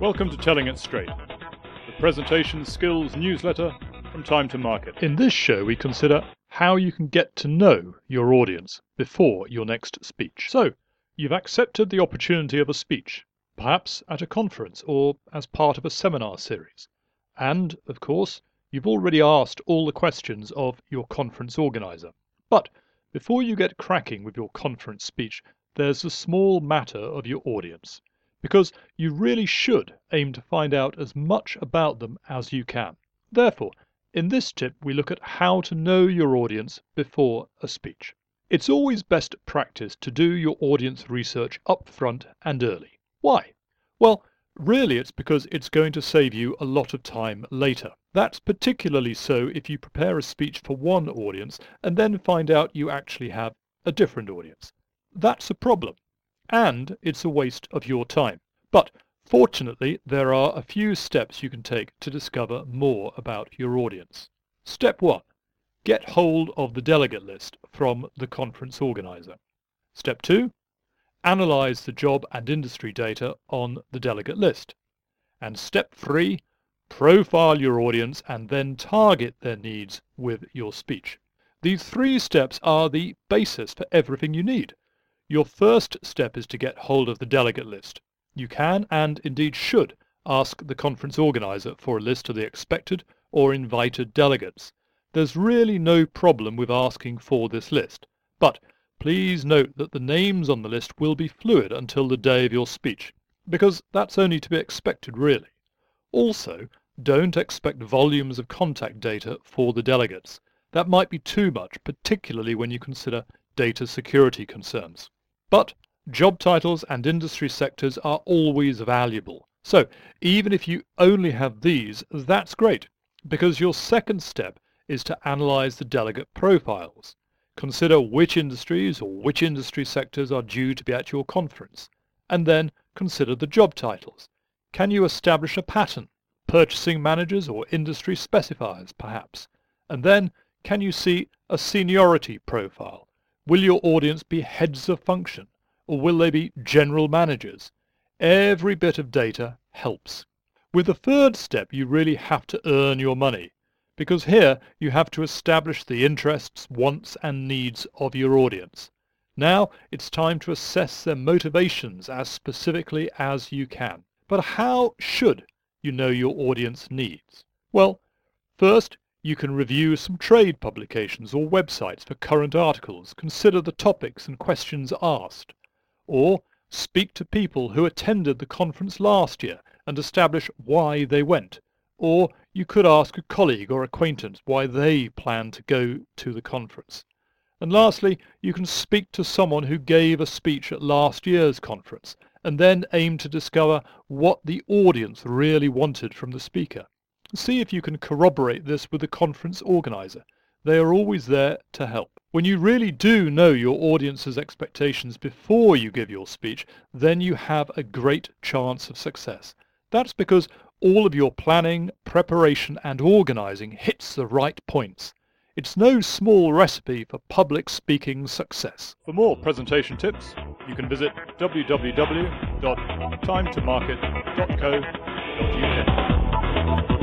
Welcome to Telling It Straight, the presentation skills newsletter from Time to Market. In this show, we consider how you can get to know your audience before your next speech. So, you've accepted the opportunity of a speech, perhaps at a conference or as part of a seminar series. And, of course, you've already asked all the questions of your conference organizer. But before you get cracking with your conference speech, there's the small matter of your audience because you really should aim to find out as much about them as you can. Therefore, in this tip, we look at how to know your audience before a speech. It's always best practice to do your audience research up front and early. Why? Well, really it's because it's going to save you a lot of time later. That's particularly so if you prepare a speech for one audience and then find out you actually have a different audience. That's a problem and it's a waste of your time. But fortunately, there are a few steps you can take to discover more about your audience. Step 1. Get hold of the delegate list from the conference organizer. Step 2. Analyze the job and industry data on the delegate list. And step 3. Profile your audience and then target their needs with your speech. These three steps are the basis for everything you need. Your first step is to get hold of the delegate list. You can, and indeed should, ask the conference organizer for a list of the expected or invited delegates. There's really no problem with asking for this list, but please note that the names on the list will be fluid until the day of your speech, because that's only to be expected really. Also, don't expect volumes of contact data for the delegates. That might be too much, particularly when you consider data security concerns. But job titles and industry sectors are always valuable. So even if you only have these, that's great, because your second step is to analyze the delegate profiles. Consider which industries or which industry sectors are due to be at your conference, and then consider the job titles. Can you establish a pattern? Purchasing managers or industry specifiers, perhaps. And then, can you see a seniority profile? Will your audience be heads of function, or will they be general managers? Every bit of data helps. With the third step, you really have to earn your money, because here you have to establish the interests, wants and needs of your audience. Now it's time to assess their motivations as specifically as you can. But how should you know your audience needs? Well, first you can review some trade publications or websites for current articles, consider the topics and questions asked, or speak to people who attended the conference last year and establish why they went, or you could ask a colleague or acquaintance why they plan to go to the conference. And lastly, you can speak to someone who gave a speech at last year's conference and then aim to discover what the audience really wanted from the speaker. See if you can corroborate this with the conference organizer. They are always there to help. When you really do know your audience's expectations before you give your speech, then you have a great chance of success. That's because all of your planning, preparation and organizing hits the right points. It's no small recipe for public speaking success. For more presentation tips, you can visit www.timetomarket.co.uk.